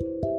Thank you.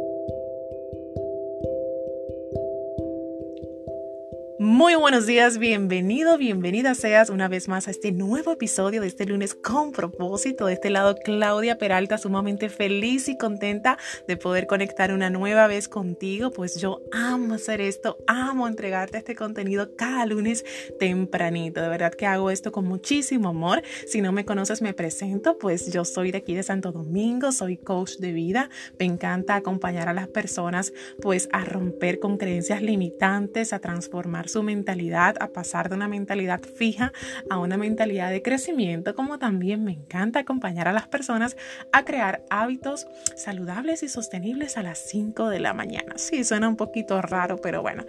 Muy buenos días, bienvenido, bienvenida seas una vez más a este nuevo episodio de este lunes con propósito. De este lado, Claudia Peralta, sumamente feliz y contenta de poder conectar una nueva vez contigo, pues yo amo hacer esto, amo entregarte este contenido cada lunes tempranito. De verdad que hago esto con muchísimo amor. Si no me conoces, me presento, pues yo soy de aquí de Santo Domingo, soy coach de vida. Me encanta acompañar a las personas, pues a romper con creencias limitantes, a transformar su mentalidad, a pasar de una mentalidad fija a una mentalidad de crecimiento, como también me encanta acompañar a las personas a crear hábitos saludables y sostenibles a las 5 de la mañana. Sí, suena un poquito raro, pero bueno,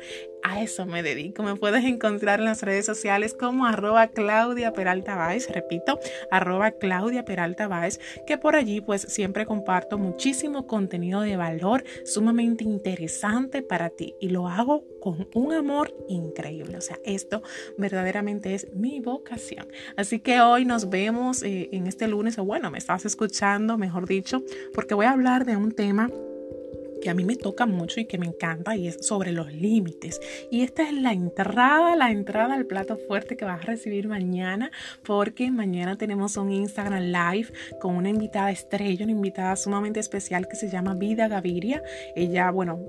a eso me dedico. Me puedes encontrar en las redes sociales como arroba Claudia Peralta Baez, repito, arroba Claudia Peralta Baez, que por allí pues siempre comparto muchísimo contenido de valor sumamente interesante para ti y lo hago con un amor increíble. O sea, esto verdaderamente es mi vocación. Así que hoy nos vemos eh, en este lunes, o bueno, me estás escuchando, mejor dicho, porque voy a hablar de un tema que a mí me toca mucho y que me encanta y es sobre los límites. Y esta es la entrada, la entrada al plato fuerte que vas a recibir mañana porque mañana tenemos un Instagram Live con una invitada estrella, una invitada sumamente especial que se llama Vida Gaviria. Ella, bueno,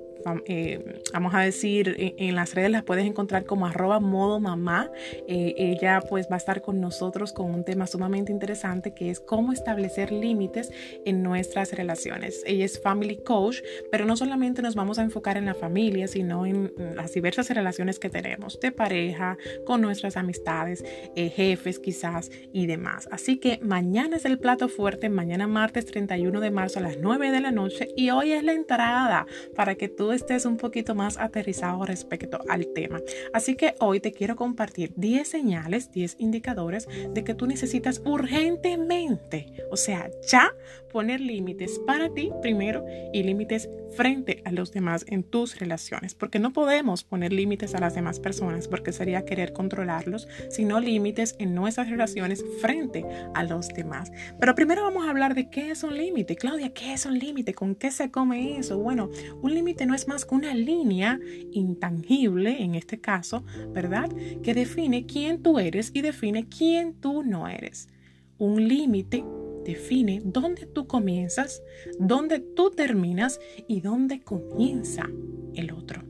eh, vamos a decir, en, las redes las puedes encontrar como arroba modo mamá. Eh, ella pues va a estar con nosotros con un tema sumamente interesante que es cómo establecer límites en nuestras relaciones. Ella es family coach, pero no solamente nos vamos a enfocar en la familia, sino en las diversas relaciones que tenemos de pareja, con nuestras amistades, eh, jefes quizás y demás. Así que mañana es el plato fuerte, mañana martes 31 de marzo a las 9 de la noche y hoy es la entrada para que tú estés un poquito más aterrizado respecto al tema. Así que hoy te quiero compartir 10 señales, 10 indicadores de que tú necesitas urgentemente, o sea, ya poner límites para ti primero y límites frente a los demás en tus relaciones, porque no podemos poner límites a las demás personas porque sería querer controlarlos, sino límites en nuestras relaciones frente a los demás. Pero primero vamos a hablar de qué es un límite. Claudia, ¿qué es un límite? ¿Con qué se come eso? Bueno, un límite no es más que una línea intangible, en este caso, ¿verdad? Que define quién tú eres y define quién tú no eres. Un límite define dónde tú comienzas, dónde tú terminas y dónde comienza el otro.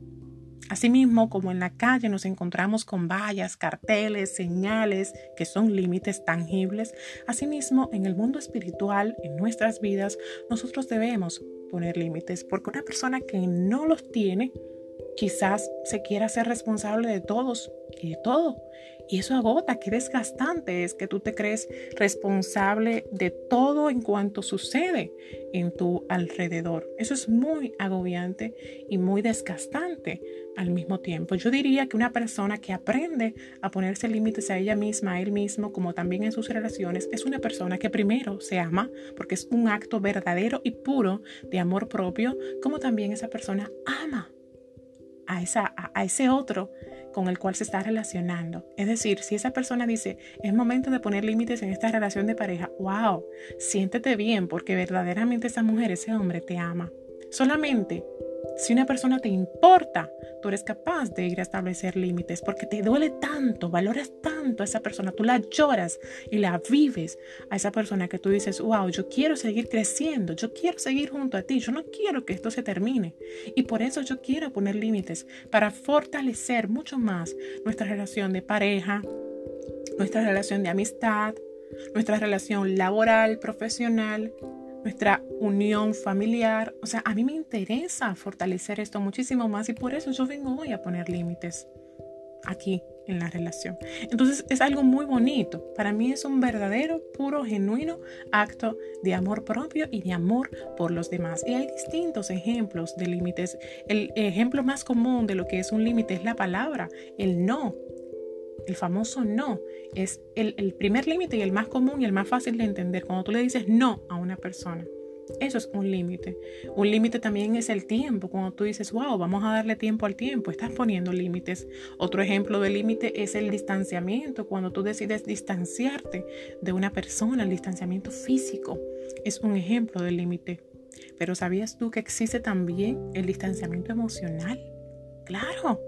Asimismo, como en la calle nos encontramos con vallas, carteles, señales que son límites tangibles, asimismo en el mundo espiritual, en nuestras vidas, nosotros debemos poner límites, porque una persona que no los tiene, quizás se quiera ser responsable de todos y de todo. Y eso agota, qué desgastante es que tú te crees responsable de todo en cuanto sucede en tu alrededor. Eso es muy agobiante y muy desgastante al mismo tiempo. Yo diría que una persona que aprende a ponerse límites a ella misma, a él mismo, como también en sus relaciones, es una persona que primero se ama, porque es un acto verdadero y puro de amor propio, como también esa persona ama a, esa, a, ese otro con el cual se está relacionando. Es decir, si esa persona dice, es momento de poner límites en esta relación de pareja, wow, siéntete bien porque verdaderamente esa mujer, ese hombre te ama. Solamente si una persona te importa, tú eres capaz de ir a establecer límites porque te duele tanto, valoras tanto a esa persona, tú la lloras y la vives a esa persona que tú dices, wow, yo quiero seguir creciendo, yo quiero seguir junto a ti, yo no quiero que esto se termine. Y por eso yo quiero poner límites para fortalecer mucho más nuestra relación de pareja, nuestra relación de amistad, nuestra relación laboral, profesional, nuestra unión familiar. O sea, a mí me interesa fortalecer esto muchísimo más y por eso yo vengo hoy a poner límites aquí en la relación. Entonces es algo muy bonito. Para mí es un verdadero, puro, genuino acto de amor propio y de amor por los demás. Y hay distintos ejemplos de límites. El ejemplo más común de lo que es un límite es la palabra, el no. El famoso no es el, primer límite y el más común y el más fácil de entender. Cuando tú le dices no a una persona. Eso es un límite. Un límite también es el tiempo. Cuando tú dices, wow, vamos a darle tiempo al tiempo, estás poniendo límites. Otro ejemplo de límite es el distanciamiento. Cuando tú decides distanciarte de una persona, el distanciamiento físico es un ejemplo de límite. Pero ¿sabías tú que existe también el distanciamiento emocional? Claro.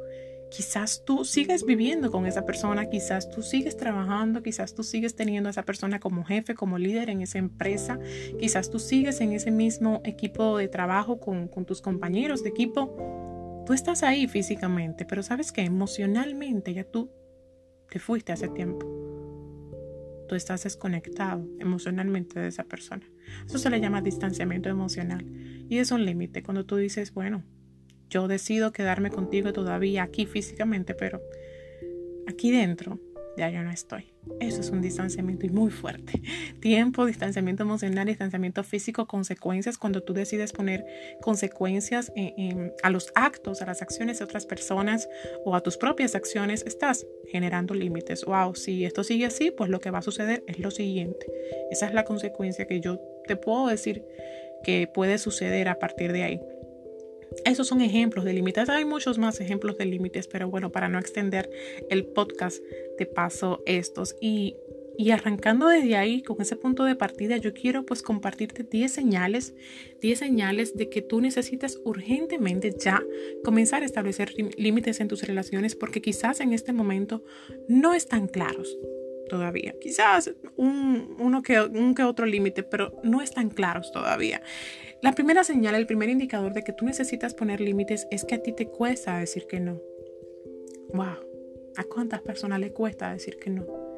Quizás tú sigues viviendo con esa persona, quizás tú sigues trabajando, quizás tú sigues teniendo a esa persona como jefe, como líder en esa empresa, quizás tú sigues en ese mismo equipo de trabajo con, con tus compañeros de equipo. Tú estás ahí físicamente, pero sabes que emocionalmente ya tú te fuiste hace tiempo. Tú estás desconectado emocionalmente de esa persona. Eso se le llama distanciamiento emocional. Y es un límite cuando tú dices, bueno, yo decido quedarme contigo todavía aquí físicamente, pero aquí dentro ya yo no estoy. Eso es un distanciamiento y muy fuerte. Tiempo, distanciamiento emocional, distanciamiento físico, consecuencias cuando tú decides poner consecuencias a los actos, a las acciones de otras personas o a tus propias acciones, estás generando límites. Wow, si esto sigue así, pues lo que va a suceder es lo siguiente. Esa es la consecuencia que yo te puedo decir que puede suceder a partir de ahí. Esos son ejemplos de límites. Hay muchos más ejemplos de límites, pero bueno, para no extender el podcast, te paso estos. Y, y arrancando desde ahí, con ese punto de partida, yo quiero pues compartirte 10 señales, 10 señales de que tú necesitas urgentemente ya comenzar a establecer límites en tus relaciones porque quizás en este momento no están claros todavía. Quizás un, uno que, un que otro límite, pero no están claros todavía. La primera señal, el primer indicador de que tú necesitas poner límites es que a ti te cuesta decir que no. Wow, ¿a cuántas personas le cuesta decir que no?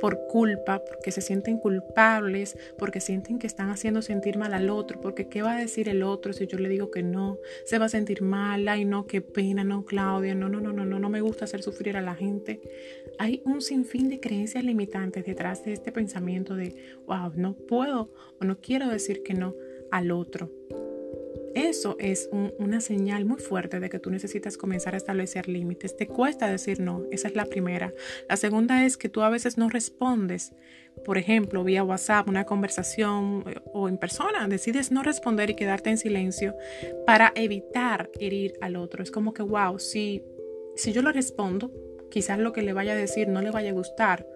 Por culpa, porque se sienten culpables, porque sienten que están haciendo sentir mal al otro, porque ¿qué va a decir el otro si yo le digo que no? Se va a sentir mal, ay no, qué pena, no, Claudia, no, no, no, no, no, no me gusta hacer sufrir a la gente. Hay un sinfín de creencias limitantes detrás de este pensamiento de, wow, no puedo o no quiero decir que no al otro. Eso es una señal muy fuerte de que tú necesitas comenzar a establecer límites. Te cuesta decir no, esa es la primera. La segunda es que tú a veces no respondes, por ejemplo, vía WhatsApp, una conversación eh, o en persona. Decides no responder y quedarte en silencio para evitar herir al otro. Es como que, wow, si, si yo lo respondo, quizás lo que le vaya a decir no le vaya a gustar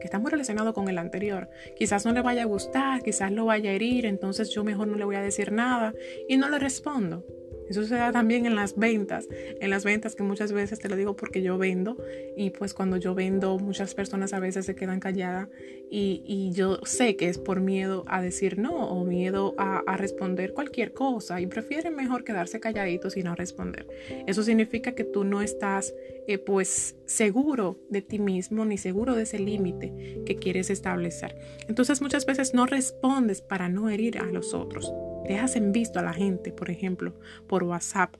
que está muy relacionado con el anterior. Quizás no le vaya a gustar, quizás lo vaya a herir, entonces yo mejor no le voy a decir nada y no le respondo. Eso se da también en las ventas, en las ventas que muchas veces te lo digo porque yo vendo y pues cuando yo vendo muchas personas a veces se quedan calladas y, yo sé que es por miedo a decir no o miedo a, responder cualquier cosa y prefieren mejor quedarse calladitos y no responder. Eso significa que tú no estás eh, pues seguro de ti mismo ni seguro de ese límite que quieres establecer. Entonces muchas veces no respondes para no herir a los otros dejas en visto a la gente, por ejemplo, por WhatsApp.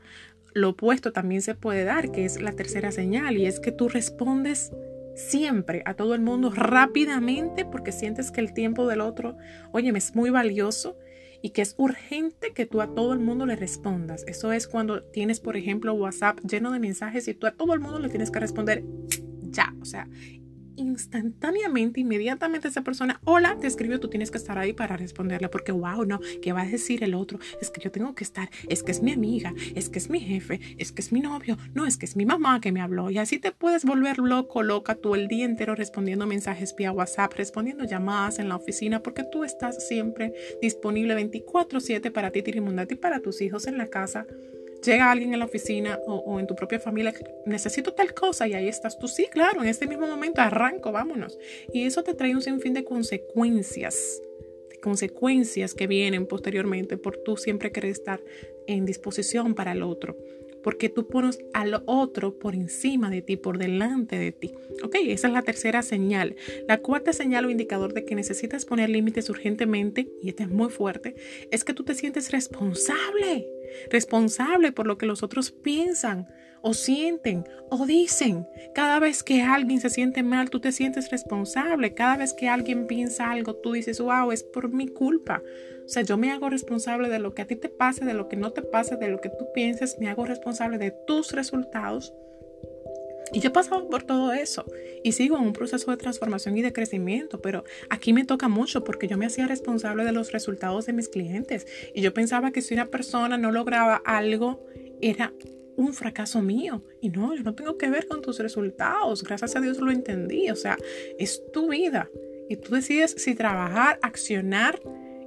Lo opuesto también se puede dar, que es la tercera señal, y es que tú respondes siempre a todo el mundo rápidamente porque sientes que el tiempo del otro, oye, es muy valioso y que es urgente que tú a todo el mundo le respondas. Eso es cuando tienes, por ejemplo, WhatsApp lleno de mensajes y tú a todo el mundo le tienes que responder ya. O sea, instantáneamente, inmediatamente esa persona, hola, te escribió, tú tienes que estar ahí para responderle, porque wow, no, ¿qué va a decir el otro? Es que yo tengo que estar, es que es mi amiga, es que es mi jefe, es que es mi novio, no, es que es mi mamá que me habló. Y así te puedes volver loco, loca, tú el día entero respondiendo mensajes vía WhatsApp, respondiendo llamadas en la oficina, porque tú estás siempre disponible 24/7 para ti, Tirimundati, para tus hijos en la casa llega alguien en la oficina o, en tu propia familia, necesito tal cosa y ahí estás tú, sí, claro, en este mismo momento arranco, vámonos. Y eso te trae un sinfín de consecuencias, de consecuencias que vienen posteriormente por tú siempre querer estar en disposición para el otro porque tú pones al otro por encima de ti, por delante de ti. Ok, esa es la tercera señal. La cuarta señal o indicador de que necesitas poner límites urgentemente, y este es muy fuerte, es que tú te sientes responsable, responsable por lo que los otros piensan o sienten o dicen. Cada vez que alguien se siente mal, tú te sientes responsable. Cada vez que alguien piensa algo, tú dices, wow, es por mi culpa. O sea, yo me hago responsable de lo que a ti te pase, de lo que no te pase, de lo que tú pienses, me hago responsable de tus resultados. Y yo he pasado por todo eso y sigo en un proceso de transformación y de crecimiento, pero aquí me toca mucho porque yo me hacía responsable de los resultados de mis clientes y yo pensaba que si una persona no lograba algo era un fracaso mío. Y no, yo no tengo que ver con tus resultados. Gracias a Dios lo entendí. O sea, es tu vida. Y tú decides si trabajar, accionar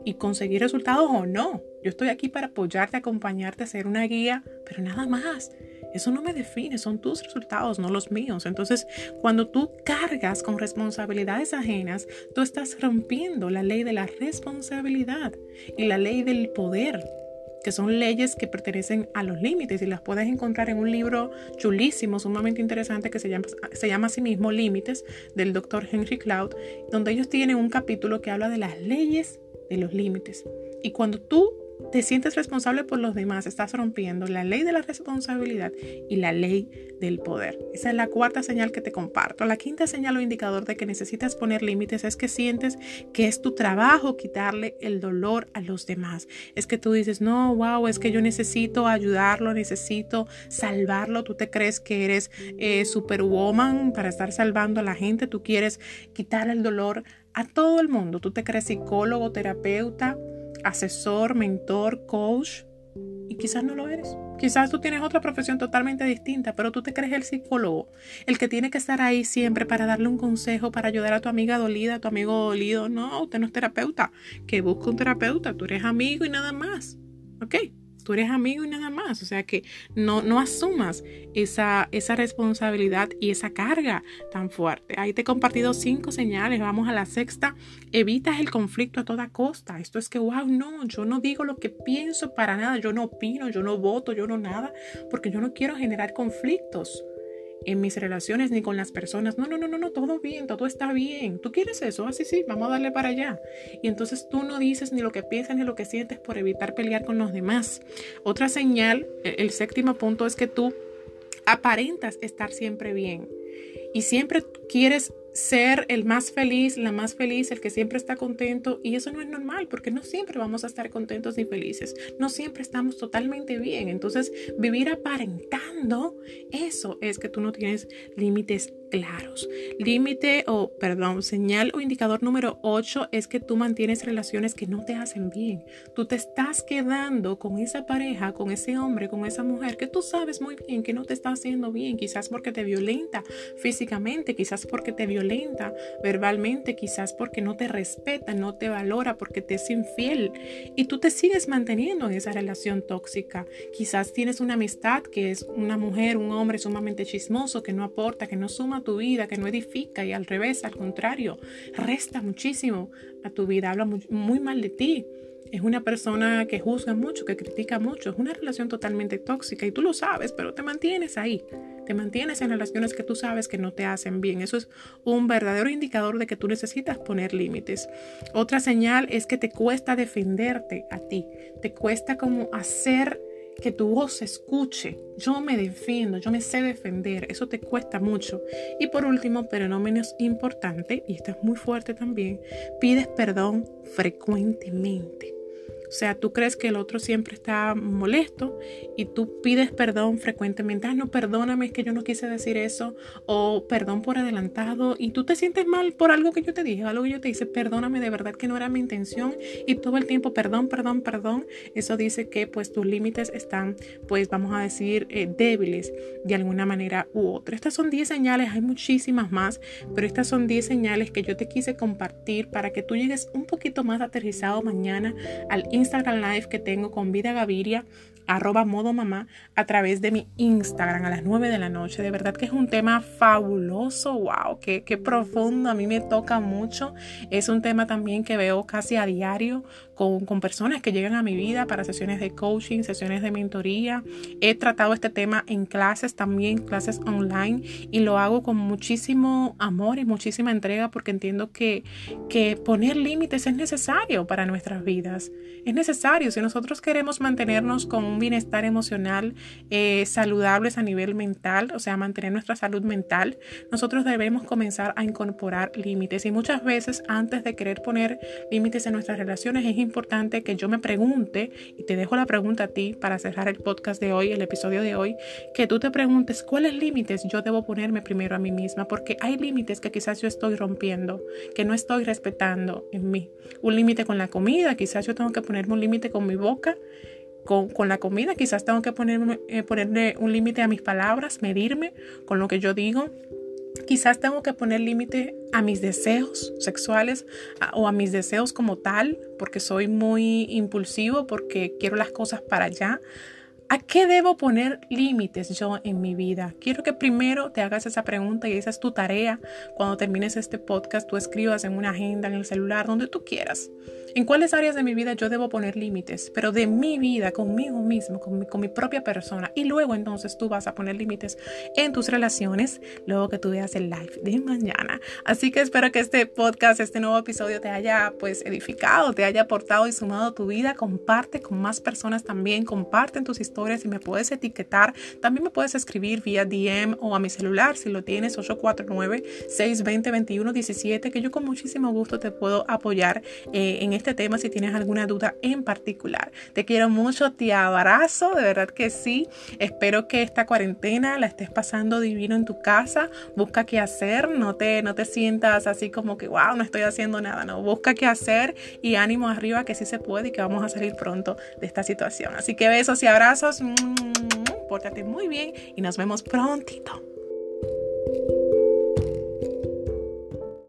y conseguir resultados o no. Yo estoy aquí para apoyarte, acompañarte, ser una guía, pero nada más. Eso no me define, son tus resultados, no los míos. Entonces, cuando tú cargas con responsabilidades ajenas, tú estás rompiendo la ley de la responsabilidad y la ley del poder que son leyes que pertenecen a los límites y las puedes encontrar en un libro chulísimo, sumamente interesante que se llama, se llama a sí mismo Límites del doctor Henry Cloud, donde ellos tienen un capítulo que habla de las leyes de los límites. Y cuando tú te sientes responsable por los demás, estás rompiendo la ley de la responsabilidad y la ley del poder. Esa es la cuarta señal que te comparto. La quinta señal o indicador de que necesitas poner límites es que sientes que es tu trabajo quitarle el dolor a los demás. Es que tú dices, no, wow, es que yo necesito ayudarlo, necesito salvarlo. Tú te crees que eres eh, superwoman para estar salvando a la gente. Tú quieres quitar el dolor a todo el mundo. Tú te crees psicólogo, terapeuta asesor, mentor, coach, y quizás no lo eres. Quizás tú tienes otra profesión totalmente distinta, pero tú te crees el psicólogo, el que tiene que estar ahí siempre para darle un consejo, para ayudar a tu amiga dolida, a tu amigo dolido. No, usted no es terapeuta. Que busca un terapeuta, tú eres amigo y nada más. ¿Ok? Tú eres amigo y nada más. O sea que no, no asumas esa, esa responsabilidad y esa carga tan fuerte. Ahí te he compartido cinco señales. Vamos a la sexta. Evitas el conflicto a toda costa. Esto es que, wow, no, yo no digo lo que pienso para nada. Yo no opino, yo no voto, yo no nada, porque yo no quiero generar conflictos en mis relaciones ni con las personas. No, no, no, no, no, todo bien, todo está bien. ¿Tú quieres eso? Así ah, sí, vamos a darle para allá. Y entonces tú no dices ni lo que piensas ni lo que sientes por evitar pelear con los demás. Otra señal, e, el séptimo punto es que tú aparentas estar siempre bien y siempre quieres ser el más feliz, la más feliz, el que siempre está contento. Y eso no es normal porque no siempre vamos a estar contentos ni felices. No siempre estamos totalmente bien. Entonces, vivir aparentando, eso es que tú no tienes límites claros. Límite o, perdón, señal o indicador número 8 es que tú mantienes relaciones que no te hacen bien. Tú te estás quedando con esa pareja, con ese hombre, con esa mujer que tú sabes muy bien que no te está haciendo bien, quizás porque te violenta físicamente, quizás porque te violenta lenta verbalmente, quizás porque no te respeta, no te valora, porque te es infiel y tú te sigues manteniendo en esa relación tóxica. Quizás tienes una amistad que es una mujer, un hombre sumamente chismoso, que no aporta, que no suma tu vida, que no edifica y al revés, al contrario, resta muchísimo a tu vida, habla muy, muy mal de ti es una persona que juzga mucho, que critica mucho, es una relación totalmente tóxica y tú lo sabes, pero te mantienes ahí. Te mantienes en relaciones que tú sabes que no te hacen bien. Eso es un verdadero indicador de que tú necesitas poner límites. Otra señal es que te cuesta defenderte a ti. Te cuesta como hacer que tu voz se escuche. Yo me defiendo, yo me sé defender, eso te cuesta mucho. Y por último, pero no menos importante, y esto es muy fuerte también, pides perdón frecuentemente. O sea, tú crees que el otro siempre está molesto y tú pides perdón frecuentemente. Ah, no, perdóname, es que yo no quise decir eso. O perdón por adelantado. Y tú te sientes mal por algo que yo te dije, algo que yo te hice. Perdóname, de verdad que no era mi intención. Y todo el tiempo, perdón, perdón, perdón. Eso dice que pues tus límites están, pues vamos a decir, eh, débiles de alguna manera u otra. Estas son 10 señales, hay muchísimas más, pero estas son 10 señales que yo te quise compartir para que tú llegues un poquito más aterrizado mañana al Instagram Live que tengo con Vida Gaviria arroba modo mamá a través de mi Instagram a las 9 de la noche. De verdad que es un tema fabuloso, wow, qué, qué profundo, a mí me toca mucho. Es un tema también que veo casi a diario con, con, personas que llegan a mi vida para sesiones de coaching, sesiones de mentoría. He tratado este tema en clases también, clases online, y lo hago con muchísimo amor y muchísima entrega porque entiendo que, que poner límites es necesario para nuestras vidas. Es necesario si nosotros queremos mantenernos con bienestar emocional eh, saludables a nivel mental, o sea, mantener nuestra salud mental, nosotros debemos comenzar a incorporar límites. Y muchas veces antes de querer poner límites en nuestras relaciones es importante que yo me pregunte, y te dejo la pregunta a ti para cerrar el podcast de hoy, el episodio de hoy, que tú te preguntes cuáles límites yo debo ponerme primero a mí misma, porque hay límites que quizás yo estoy rompiendo, que no estoy respetando en mí. Un límite con la comida, quizás yo tengo que ponerme un límite con mi boca con, la comida. Quizás tengo que ponerme, eh, ponerle un límite a mis palabras, medirme con lo que yo digo. Quizás tengo que poner límite a mis deseos sexuales o a mis deseos como tal, porque soy muy impulsivo, porque quiero las cosas para allá. ¿A qué debo poner límites yo en mi vida? Quiero que primero te hagas esa pregunta y esa es tu tarea. Cuando termines este podcast, tú escribas en una agenda, en el celular, donde tú quieras. ¿En cuáles áreas de mi vida yo debo poner límites? Pero de mi vida, conmigo mismo, con mi, propia persona. Y luego entonces tú vas a poner límites en tus relaciones, luego que tú veas el live de mañana. Así que espero que este podcast, este nuevo episodio te haya pues edificado, te haya aportado y sumado tu vida. Comparte con más personas también, comparte en tus historias y me puedes etiquetar. También me puedes escribir vía DM o a mi celular si lo tienes, 849-620-2117, que yo con muchísimo gusto te puedo apoyar eh, en este tema si tienes alguna duda en particular. Te quiero mucho, te abrazo, de verdad que sí. Espero que esta cuarentena la estés pasando divino en tu casa. Busca qué hacer, no te, no te sientas así como que, wow, no estoy haciendo nada, no. Busca qué hacer y ánimo arriba que sí se puede y que vamos a salir pronto de esta situación. Así que besos y abrazos, pórtate muy bien y nos vemos prontito.